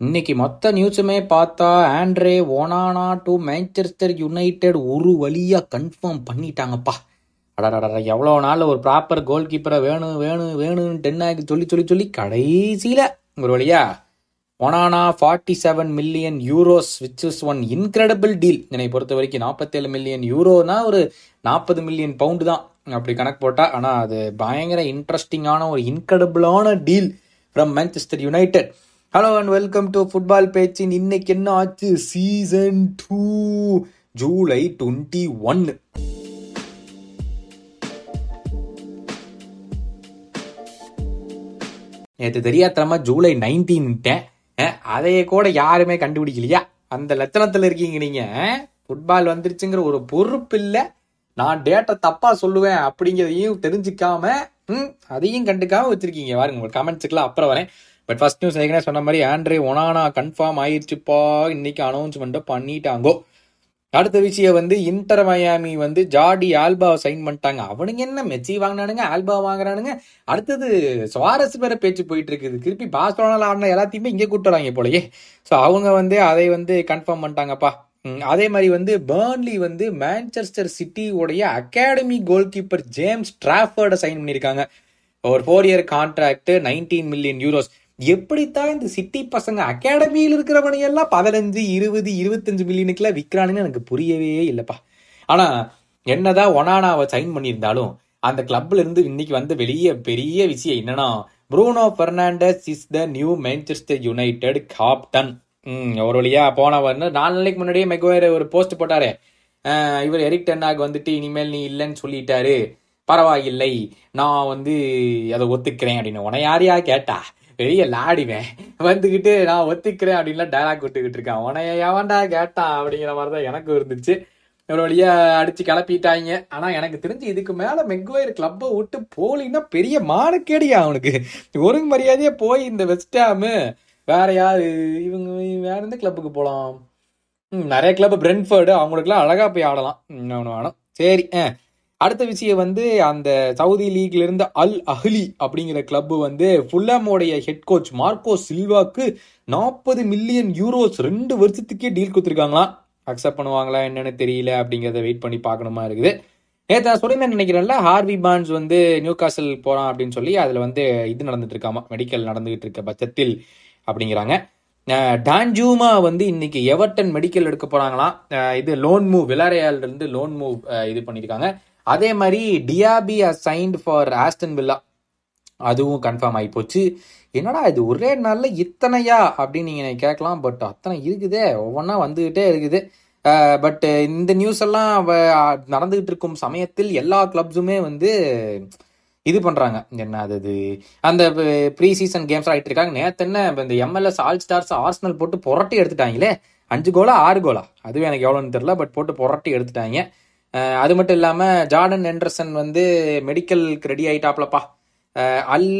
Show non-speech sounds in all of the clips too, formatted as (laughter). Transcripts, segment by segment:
இன்னைக்கு மொத்த நியூஸுமே பார்த்தா Andre Onana to Manchester United ஒரு வழியா கன்ஃபார்ம் பண்ணிட்டாங்கப்பா. அடடடட எவ்வளோ நாள் ஒரு ப்ராப்பர் கோல் கீப்பரை வேணும் வேணும் வேணும்னு டென்னாக்கு சொல்லி சொல்லி சொல்லி கடைசியில் ஒரு வழியா Onana forty seven million euros which is one incredible deal என்னை பொறுத்த வரைக்கும் நாற்பத்தேழு மில்லியன் யூரோனா ஒரு நாற்பது மில்லியன் பவுண்டு தான். அப்படி கணக்கு போட்டால் ஆனால் அது பயங்கர இன்ட்ரெஸ்டிங்கான ஒரு இன்க்ரெடிபிளான deal from Manchester United hello and welcome to football பேச்சின் இன்னைக்கு என்ன ஆச்சு? சீசன் டூ ஜூலை டுவெண்ட்டி ஒன்னு நேற்று தெரியாத்தனமா ஜூலை நைன்டீன்ட்டேன் அதையே கூட யாருமே கண்டுபிடிக்கலையா? அந்த லட்சணத்தில் இருக்கீங்க நீங்கள் ஃபுட்பால் வந்துருச்சுங்கிற ஒரு பொறுப்பு இல்லை. நான் டேட்டை தப்பா சொல்லுவேன் அப்படிங்கிறதையும் தெரிஞ்சுக்காம ம், அதையும் கண்டுக்காம வச்சிருக்கீங்க. பாருங்க உங்க கமெண்ட்ஸுக்குலாம் அப்புறம் வரேன். பட் ஃபர்ஸ்ட் நியூஸ் ஏற்கனவே சொன்ன மாதிரி ஆண்ட்ரே ஒனானா கன்ஃபார்ம் ஆயிடுச்சுப்பா இன்னைக்கு அனௌன்ஸ்மெண்ட்டை பண்ணிட்டாங்கோ. அடுத்த விஷயம் வந்து இன்டர் மயாமி வந்து ஜாடி ஆல்பாவை சைன் பண்ணிட்டாங்க. அவனுங்க என்ன மெச்சி வாங்கினானுங்க ஆல்பா வாங்குறானுங்க? அடுத்தது சுவாரஸ் வேற பேச்சு போயிட்டு இருக்குது. திருப்பி பாஸ்டோனால் ஆடின எல்லாத்தையுமே இங்கே கூட்டு வராங்க போலயே. ஸோ அவங்க வந்து அதை வந்து கன்ஃபார்ம் பண்ணிட்டாங்கப்பா. அதே மாதிரி வந்து பேர்ன்லி வந்து மேன்செஸ்டர் சிட்டியோடைய அகாடமி கோல் கீப்பர் ஜேம்ஸ் ட்ராஃபர்டை சைன் பண்ணியிருக்காங்க. ஒரு four year contract nineteen million euros எப்படித்தான் இந்த சிட்டி பசங்க அகாடமியில் இருக்கிறவனை எல்லாம் பதினஞ்சு இருபது இருபத்தஞ்சு மில்லியனுக்குலாம் விற்கிறானுன்னு எனக்கு புரியவே இல்லைப்பா. ஆனால் என்னதான் ஒனானாவை சைன் பண்ணியிருந்தாலும் அந்த கிளப்ல இருந்து இன்னைக்கு வந்த வெளிய பெரிய விஷயம் என்னன்னா Bruno Fernandes is the new Manchester United captain ஒரு வழியா போனவர்னு நாலு நாளைக்கு முன்னாடியே மெக்வேர் ஒரு போஸ்ட் போட்டாரு. இவர் எரிக் டென்னாக் வந்துட்டு இனிமேல் நீ இல்லைன்னு சொல்லிட்டாரு. பரவாயில்லை நான் வந்து அதை ஒத்துக்கிறேன் அப்படின்னு. உன யார் யார் கேட்டா? பெரிய லாடிவேன். வந்துக்கிட்டு நான் ஒத்துக்கிறேன் அப்படின்லாம் டைலாக் விட்டுக்கிட்டு இருக்கான். உனைய எவன்டா கேட்டான் அப்படிங்கிற மாதிரி தான் எனக்கும் இருந்துச்சு. ஒரு வழியா அடிச்சு கிளப்பிட்டாங்க. ஆனா எனக்கு தெரிஞ்சு இதுக்கு மேல மெக்வயர் கிளப்பை விட்டு போலின்னா பெரிய மானக்கேடியா அவனுக்கு. ஒருங்கு மரியாதையே போய் இந்த வெஸ்டாமு வேற யாரு? இவங்க வேற எந்த கிளப்புக்கு போலாம்? நிறைய கிளப் பிரென்ஃபர்டு அவங்களுக்குலாம் அழகா போய் ஆடலாம். ம், வேணும். சரி ஆ அடுத்த விஷயம் வந்து அந்த சவுதி லீக்ல இருந்த அல் அஹ்லி அப்படிங்கிற கிளப் வந்து ஃபுல்லாமோடைய ஹெட் கோச் மார்க்கோ சில்வாக்கு நாற்பது மில்லியன் யூரோஸ் ரெண்டு வருஷத்துக்கே டீல் கொடுத்துருக்காங்களாம். அக்செப்ட் பண்ணுவாங்களா என்னன்னு தெரியல அப்படிங்கிறத வெயிட் பண்ணி பார்க்கணுமா இருக்குது. நேற்று நான் சொல்லியிருந்தேன் நினைக்கிறேன்ல ஹார்வி பான்ஸ் வந்து நியூ காசல் போகிறான் அப்படின்னு சொல்லி அதில் வந்து இது நடந்துட்டு இருக்காமா மெடிக்கல் நடந்துகிட்டு இருக்க பட்சத்தில் அப்படிங்கிறாங்க டான்ஜூமா வந்து இன்னைக்கு எவர்டன் மெடிக்கல் எடுக்க போகிறாங்களாம் இது லோன் மூவ் விலாரையால் இருந்து லோன் மூவ் இது பண்ணியிருக்காங்க. அதே மாதிரி Diaby signed for Aston Villa அதுவும் கன்ஃபார்ம் ஆகி போச்சு. என்னடா இது ஒரே நாளில் இத்தனையா? அப்படின்னு நீங்கள் கேட்கலாம். பட் அத்தனை இருக்குதே. ஒவ்வொன்றா வந்துக்கிட்டே இருக்குது. பட் இந்த நியூஸ் எல்லாம் நடந்துகிட்டு இருக்கும் சமயத்தில் எல்லா கிளப்ஸுமே வந்து இது பண்ணுறாங்க என்ன அது இது அந்த ப்ரீ சீசன் கேம்ஸ் ஆகிட்டு இருக்காங்க நேற்று என்ன இந்த எம்எல்எஸ் ஆல் ஸ்டார்ஸ் ஆர்ஸ்னல் போட்டு புரட்டி எடுத்துட்டாங்களே? அஞ்சு கோலா ஆறு கோலா அதுவும் எனக்கு எவ்வளோன்னு தெரில பட் போட்டு புரட்டி எடுத்துட்டாங்க. அது மட்டும் இல்லாமல் ஜார்டன் ஹெண்டர்சன் வந்து மெடிக்கலுக்கு ரெடி ஆகிட்டாப்லப்பா அல்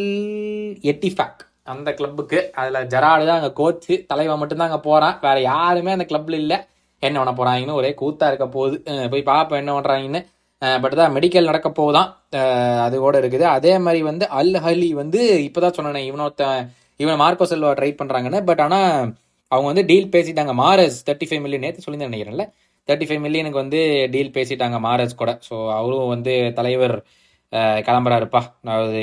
எட்டிஃபேக் அந்த கிளப்புக்கு அதில் ஜெராடு தான் அங்கே கோச்சு தலைவன் மட்டும்தான் அங்கே போகிறான் வேற யாருமே அந்த கிளப்பில் இல்லை. என்ன பண்ண போகிறாங்கன்னு ஒரே கூத்தா இருக்க போகுது. போய் பார்ப்போம் என்ன பண்ணுறாங்கன்னு பட் தான் மெடிக்கல் நடக்க போகுதான். அது கூட இருக்குது. அதே மாதிரி வந்து அல் ஹலி வந்து இப்போ தான் சொன்னேன் இவனொருத்தன் இவன் மார்க்கோ செல்வா ட்ரை பண்ணுறாங்கன்னு பட் ஆனால் அவங்க வந்து டீல் பேசிட்டாங்க. மாரஸ் தேர்ட்டி ஃபைவ் மில்லியன் நேற்று சொல்லி நினைக்கிறேன்ல. தேர்ட்டி ஃபைவ் மில்லியனுக்கு வந்து டீல் பேசிட்டாங்க மாரஸ் கூட. ஸோ அவரும் வந்து தலைவர் கிளம்புறாருப்பா. அதாவது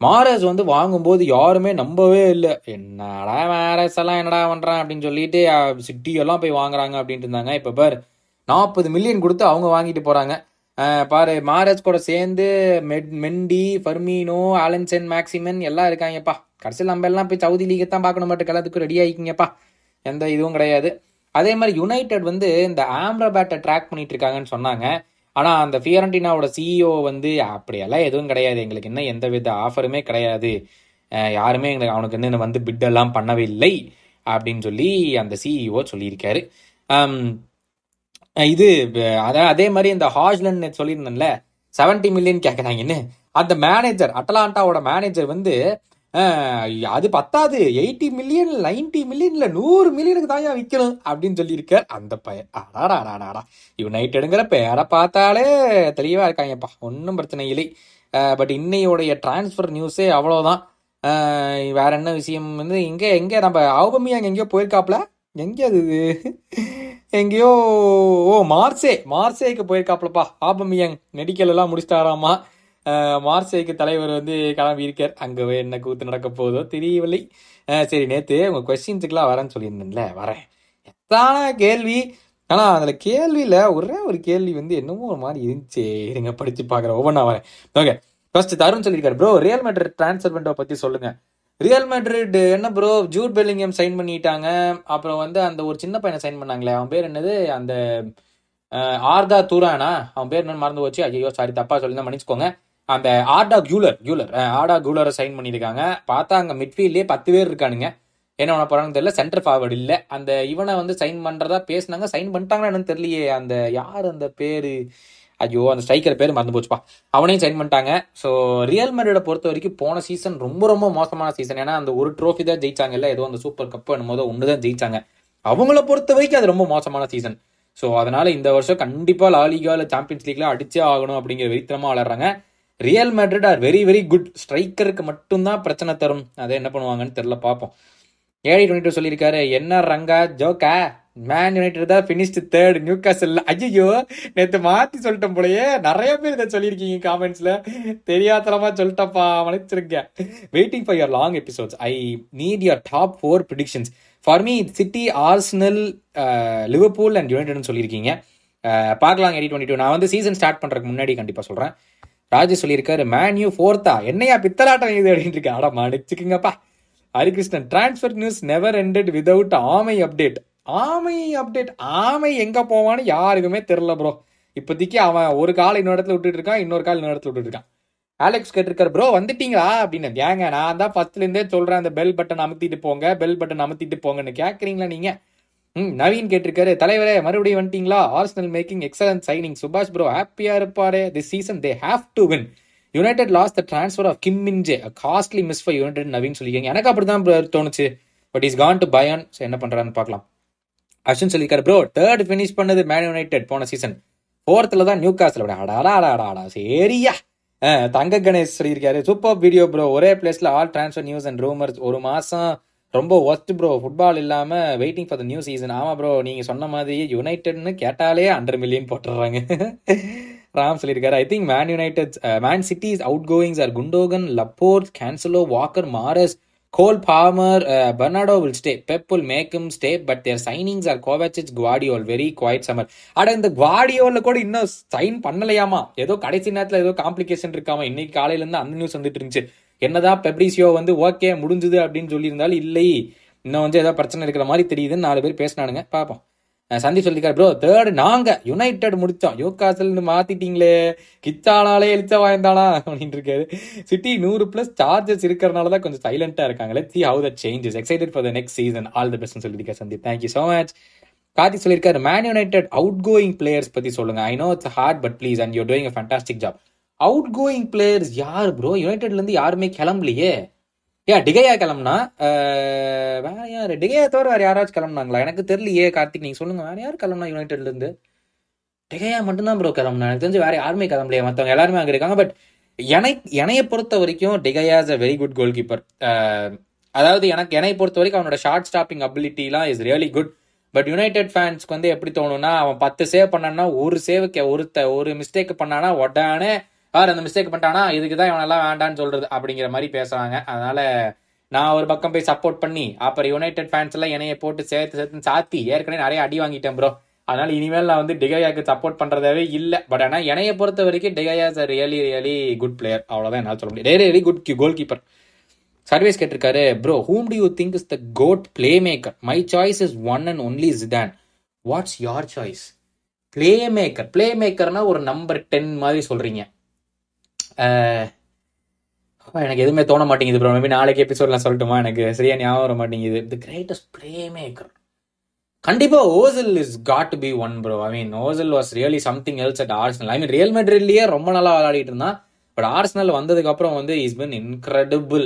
மாரஸ் வந்து வாங்கும்போது யாருமே நம்பவே இல்லை. என்னடா மாரஸ் எல்லாம் என்னடா பண்ணுறான் அப்படின்னு சொல்லிட்டு சிட்டியெல்லாம் போய் வாங்குறாங்க அப்படின்ட்டு இருந்தாங்க. இப்போ பார் நாற்பது மில்லியன் கொடுத்து அவங்க வாங்கிட்டு போகிறாங்க பாரு மாரஸ் கூட சேர்ந்து மெட் மெண்டி ஃபர்மீனோ ஆலன்சன் மேக்சிமன் எல்லாம் இருக்காங்கப்பா. கடைசியில் நம்ம எல்லாம் போய் சவுதி லீகை தான் பார்க்கணும் மட்டும் கலத்துக்கு ரெடி ஆகிக்கிங்கப்பா எந்த இதுவும் கிடையாது. அதே மாதிரி யுனைடெட் வந்து இந்த ஆம்ரபேட்டை ட்ராக் பண்ணிட்டு இருக்காங்கன்னு சொன்னாங்க. ஆனால் அந்த ஃபியரண்டினாவோட சிஇஓ வந்து அப்படியெல்லாம் எதுவும் கிடையாது. எங்களுக்கு இன்னும் எந்த வித ஆஃபருமே கிடையாது யாருமே எங்களுக்கு அவனுக்கு இன்னும் வந்து பிட்டெல்லாம் பண்ணவே பண்ணவில்லை அப்படின்னு சொல்லி அந்த சிஇஓ சொல்லியிருக்காரு. இது அதான் அதே மாதிரி இந்த ஹாஜ்லன் சொல்லியிருந்தேன்ல 70 மில்லியன் கேட்குறாங்கன்னு அந்த மேனேஜர் அட்டலாண்டாவோட மேனேஜர் வந்து அது பத்தாது. எயிட்டி மில்லியன் நைன்டி மில்லியன் இல்லை நூறு மில்லியனுக்கு தான் விற்கணும் அப்படின்னு சொல்லியிருக்கார் அந்த பையன். அடாடாடாடா யுனைடெடுங்கிற பேரை பார்த்தாலே தெளிவாக இருக்காங்கப்பா. ஒன்றும் பிரச்சனை இல்லை. பட் இன்னையோடைய டிரான்ஸ்ஃபர் நியூஸே அவ்வளோதான் வேற என்ன விஷயம் வந்து எங்கே எங்கே நம்ம அவுபமியாங்க எங்கேயோ போயிருக்காப்ல எங்கே அது? எங்கேயோ ஓ மார்சே மார்சேக்கு போயிருக்காப்லப்பா ஆபமியங் மெடிக்கல் எல்லாம் முடிச்சிட்டாராமா? மார்சேக்கு தலைவர் வந்து கிளம்பி இருக்கார். அங்கே என்ன கூத்து நடக்க போதோ தெரியவில்லை. சரி நேற்று உங்கள் கொஸ்டின்ஸுக்கெலாம் வரேன்னு சொல்லியிருந்தேன்ல வரேன். எத்தான கேள்வி? ஆனால் அதில் கேள்வியில் ஒரே ஒரு கேள்வி வந்து என்னமோ ஒரு மாதிரி இருந்துச்சு. இருங்க படித்து பார்க்குறேன். ஒவ்வொன்றா வரேன். ஓகே ஃபர்ஸ்ட் தருண் சொல்லியிருக்காரு. ப்ரோ ரியல் மேட்ரிட் ட்ரான்ஸ்ஃபர் பண்ணுறத பற்றி சொல்லுங்கள் ரியல் மேட்ரிட் என்ன ப்ரோ ஜூட் பெல்லிங்கம் சைன் பண்ணிட்டாங்க. அப்புறம் வந்து அந்த ஒரு சின்ன பையனை சைன் பண்ணாங்களே. அவன் பேர் என்னது? அந்த ஆர்தா தூரானா? அவன் பேர் என்ன மறந்து போச்சு. ஐயோ சாரி தப்பா சொல்லி தான் மன்னிச்சுக்கோங்க. அந்த ஆர்டா கியூலர் கியூலர் ஆர்டா கியூலரை சைன் பண்ணியிருக்காங்க. பார்த்தா அங்கே மிட்ஃபீல்ட்லேயே பத்து பேர் இருக்கானுங்க. என்ன பண்ண போறாங்கன்னு தெரியல சென்டர் ஃபார்வர்டு இல்லை. அந்த இவனை வந்து சைன் பண்ணுறதா பேசுனாங்க. சைன் பண்ணிட்டாங்களா என்னன்னு தெரியலையே. அந்த யார் அந்த பேர்? ஐயோ அந்த ஸ்ட்ரைக்கர் பேர் மறந்து போச்சுப்பா. அவனையும் சைன் பண்ணிட்டாங்க. ஸோ ரியல் மேட்ரிட பொறுத்த வரைக்கும் போன சீசன் ரொம்ப ரொம்ப மோசமான சீசன் ஏன்னா அந்த ஒரு ட்ரோஃபி தான் ஜெயிச்சாங்கல்ல ஏதோ அந்த சூப்பர் கப் என்னும்போது ஒன்று தான் ஜெயிச்சாங்க. அவங்கள பொறுத்த வரைக்கும் அது ரொம்ப மோசமான சீசன் ஸோ அதனால இந்த வருஷம் கண்டிப்பாக லாலிகால சாம்பியன்ஸ் லீக்ல அடிச்சே ஆகணும் அப்படிங்கிற வெறித்தனமாக வளர்றாங்க. Real Madrid are very very good ஸ்ட்ரைக்கருக்கு மட்டும்தான் பிரச்சனை தரும். அதை என்ன பண்ணுவாங்கன்னு தெரில பார்ப்போம். ஏழை டுவெண்ட்டி டூ சொல்லியிருக்காரு. என்ன ரங்கா? ஜோக்கா? மேன் யுனைடெட் தான் ஃபினிஷ்டு தேர்ட் நியூ காசல் ஐயோ நேற்று மாற்றி சொல்லிட்டேன் போலயே. நிறைய பேர் இதை சொல்லியிருக்கீங்க காமெண்ட்ஸில் தெரியாதனமா சொல்லிட்டப்பா மலைச்சிருக்கேன் waiting for your long episodes I need your top four predictions for me city Arsenal Liverpool and யுனைடெட்னு சொல்லியிருக்கீங்க. Uh, பார்க்கலாம் எடி டுவெண்ட்டி டூ நான் வந்து சீசன் ஸ்டார்ட் பண்ணுறதுக்கு முன்னாடி கண்டிப்பாக சொல்கிறேன் ராஜு சொல்லியிருக்காரு மேன் யூ ஃபோர்த்தா என்னையா பித்தலாட்டம் இது அப்படின்னு இருக்கு. அட மன்னிச்சுக்குங்கப்பா. Harikrishnan transfer news never ended without ஆமை அப்டேட் ஆமை அப்டேட் ஆமை எங்க போவான்னு யாருக்குமே தெரில ப்ரோ இப்போதைக்கு அவன் ஒரு கால் இன்னொரு இடத்துல விட்டுட்டு இருக்கான் இன்னொரு கால் இன்னொரு இடத்துல விட்டுட்டு இருக்கான். அலெக்ஸ் கேட்டிருக்காரு ப்ரோ வந்துட்டீங்களா? அப்படின்னு. ஏங்க நான் தான் ஃபர்ஸ்ட்ல இருந்தே சொல்றேன் அந்த பெல் பட்டன் அமுத்திட்டு போங்க பெல் பட்டன் அமுத்திட்டு போங்கன்னு. கேக்குறீங்களா நீங்க? ம் நவீன் கேட்டிருக்காரு தலைவரே மறுபடியும் வந்துட்டீங்களா? ஆர்சனல் மேக்கிங் எக்ஸலன்ட் சைனிங் சுபாஷ் ப்ரோ ஹாப்பியா இருப்பாரு. This season they have to win United loss the transfer of Kim Minjae costly miss for United Naveen சொல்லியிருக்கீங்க. எனக்கு அப்படிதான் bro தோணுச்சு. But is gone to Bayern so என்ன பண்ணுறான்னு பார்க்கலாம். அஸ்வின் சொல்லியிருக்காரு ப்ரோ தேர்ட் ஃபினிஷ் பண்ணது மேன் யுனைடெட் போன சீசன் ஃபோர்த்தில் தான் நியூ காஸ்ல அடாடா அடாடா சரியா? தங்க கணேஷ் சொல்லியிருக்காரு சூப்பர் வீடியோ ப்ரோ ஒரே பிளேஸில் all transfer news and rumours ஒரு மாதம் ரொம்ப ஒஸ்ட் ப்ரோ ஃபுட்பால் இல்லாமல் waiting for the new season ஆமாம் ப்ரோ நீங்கள் சொன்ன மாதிரி யுனைடெட்னு கேட்டாலே ஹண்ட்ரட் மில்லியன் போட்டுடுறாங்க ராம் சொல்லியிருக்காரு I think Man United Man City's outgoings are Gundogan Laporte Cancelo Walker Mahrez Cole Palmer Bernardo will stay Pep will make him stay but their signings are Kovacic Gvardiol very quiet summer அட இந்த குவாடியோல கூட இன்னும் sign பண்ணலையாமா? ஏதோ கடைசி நேரத்தில் ஏதோ complication இருக்காமா? இன்னைக்கு காலையிலேருந்து அந்த நியூஸ் வந்துட்டு இருந்துச்சு. என்னதான் பெப்ரிசியோ வந்து ஓகே முடிஞ்சுது அப்படின்னு சொல்லியிருந்தாலும் இல்லை இன்னும் வந்து ஏதாவது பிரச்சனை இருக்கிற மாதிரி தெரியுதுன்னு நாலு பேர் பேசினானுங்க. பார்ப்போம் சந்தி சொல்லிக்கார் சொல்லியிருக்காரு ப்ரோ தேர்ட் நாங்க யுனைடெட் முடிச்சோம் யோகாசல்னு மாத்திட்டீங்களே. கிச்சானாலே எழுச்ச வாய்ந்தானா அப்படின்னு இருக்காரு. சிட்டி நூறு பிளஸ் சார்ஜஸ் இருக்கிறனால தான் கொஞ்சம் சைலண்டா இருக்காங்களே see how that changes excited for the next season all the best சொல்லியிருக்காரு Sandhi thank you so much Karthi சொல்லியிருக்காரு Man United outgoing players பத்தி சொல்லுங்க. I know it's hard but please and you're doing a fantastic job outgoing players யார் bro யுனைடெட்லேருந்து யாருமே கிளம்பலையே. ஏன் டிகையா கிளம்புனா வேற யார்? டிகையா தவிர வேறு யாராச்சும் கிளம்புனாங்களா? எனக்கு தெரியலையே கார்த்திக் நீங்கள் சொல்லுங்கள் வேறு யார் கிளம்புனா யுனைடெட்லேருந்து டிகையா மட்டும்தான் ப்ரோ கிளம்புனா. எனக்கு தெரிஞ்சு வேறு யாருமே கிளம்பலையே. மற்றவங்க எல்லாருமே அங்கே இருக்காங்க. பட் என்னை என்னைய பொறுத்த வரைக்கும் டிகையா is a very good goal keeper அதாவது எனக்கு என்னை பொறுத்த வரைக்கும் அவனோட short stopping அபிலிட்டிலாம் is really good but United ஃபேன்ஸ்க்கு வந்து எப்படி தோணும்னா அவன் பத்து சேவ் பண்ணான்னா ஒரு சேவுக்கு ஒருத்த ஒரு மிஸ்டேக் பண்ணானா உடனே யார் அந்த மிஸ்டேக் பண்ணிட்டானா இதுக்கு தான் இவனெல்லாம் வேண்டான்னு சொல்றது அப்படிங்கிற மாதிரி பேசுறாங்க. அதனால நான் ஒரு பக்கம் போய் சப்போர்ட் பண்ணி அப்புறம் யுனைடெட் ஃபேன்ஸ் எல்லாம் என்னைய போட்டு சேர்த்து சேர்த்து சாத்தி ஏற்கனவே நிறைய அடி வாங்கிட்டேன் ப்ரோ அதனால இனிமேல் நான் வந்து டிகையாக்கு சப்போர்ட் பண்றதாவே இல்லை. பட் ஆனால் என்னைய பொறுத்த வரைக்கும் டிகையா is really really good player அவ்வளோதான் என்னால் சொல்ல முடியும். Really good goal keeper service கேட்டிருக்காரு bro whom do you think is the goat play maker my choice is one and only ஜிதான் what's your choice play maker play மேக்கர்னா ஒரு number ten மாதிரி சொல்றீங்க. எனக்கு எதுவுமே தோண மாட்டேங்குது ப்ரோ மேபி நாளைக்கு எபிசோட்லாம் சொல்லட்டுமா? எனக்கு சரியா ஞாபகம் வர மாட்டேங்குது தி கிரேட்டஸ்ட் பிளே மேக்கர் கண்டிப்பா Ozil is got to be one bro I mean Ozil was really something else at Arsenal I mean Real மெட்ரிட்லயே ரொம்ப நல்லா விளையாடிட்டு இருந்தான். பட் ஆர்ஸ்னல் வந்ததுக்கு அப்புறம் வந்து இஸ் பின் இன்க்ரெடிபிள்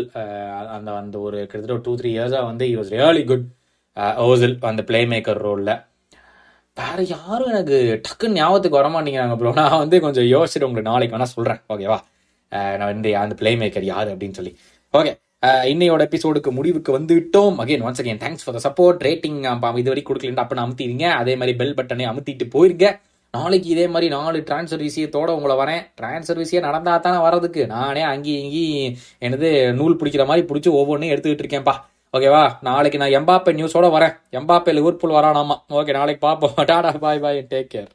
அந்த அந்த ஒரு கிட்டத்தட்ட ஒரு டூ த்ரீ இயர்ஸா வந்து he was really good Ozil அந்த பிளே மேக்கர் ரோல்ல வேற யாரும் எனக்கு டக்குன்னு ஞாபகத்துக்கு வர மாட்டேங்கிறாங்க ப்ரோ நான் வந்து கொஞ்சம் யோசிச்சுட்டு உங்களுக்கு நாளைக்கு வேணா சொல்றேன். ஓகேவா நான் வந்து அந்த பிளே மேக்கர் அப்படின்னு சொல்லி. ஓகே இன்னையோட எபிசோடுக்கு முடிவுக்கு வந்து விட்டோம் again once again thanks for the support rating இது வரைக்கும் கொடுக்கலன்னு அப்ப அமுத்திடுங்க. அதே மாதிரி பெல் பட்டனை அமுத்திட்டு போயிருங்க. நாளைக்கு இதே மாதிரி நாலு டிரான்ஸ்ஃபர் விஷயத்தோட உங்களை வரேன். டிரான்ஸ்ஃபர் விஷயம் நடந்தா தானே வரதுக்கு நானே அங்கேயும் இங்கேயும் எனது நூல் பிடிக்கிற மாதிரி பிடிச்சி ஒவ்வொன்றும் எடுத்துக்கிட்டு இருக்கேன்ப்பா. ஓகேவா நாளைக்கு நான் எம்பாப்பே நியூஸோட வரேன். Mbappe Liverpool வரானாமா? ஓகே நாளைக்கு பார்ப்போம் (laughs) tata bye bye take care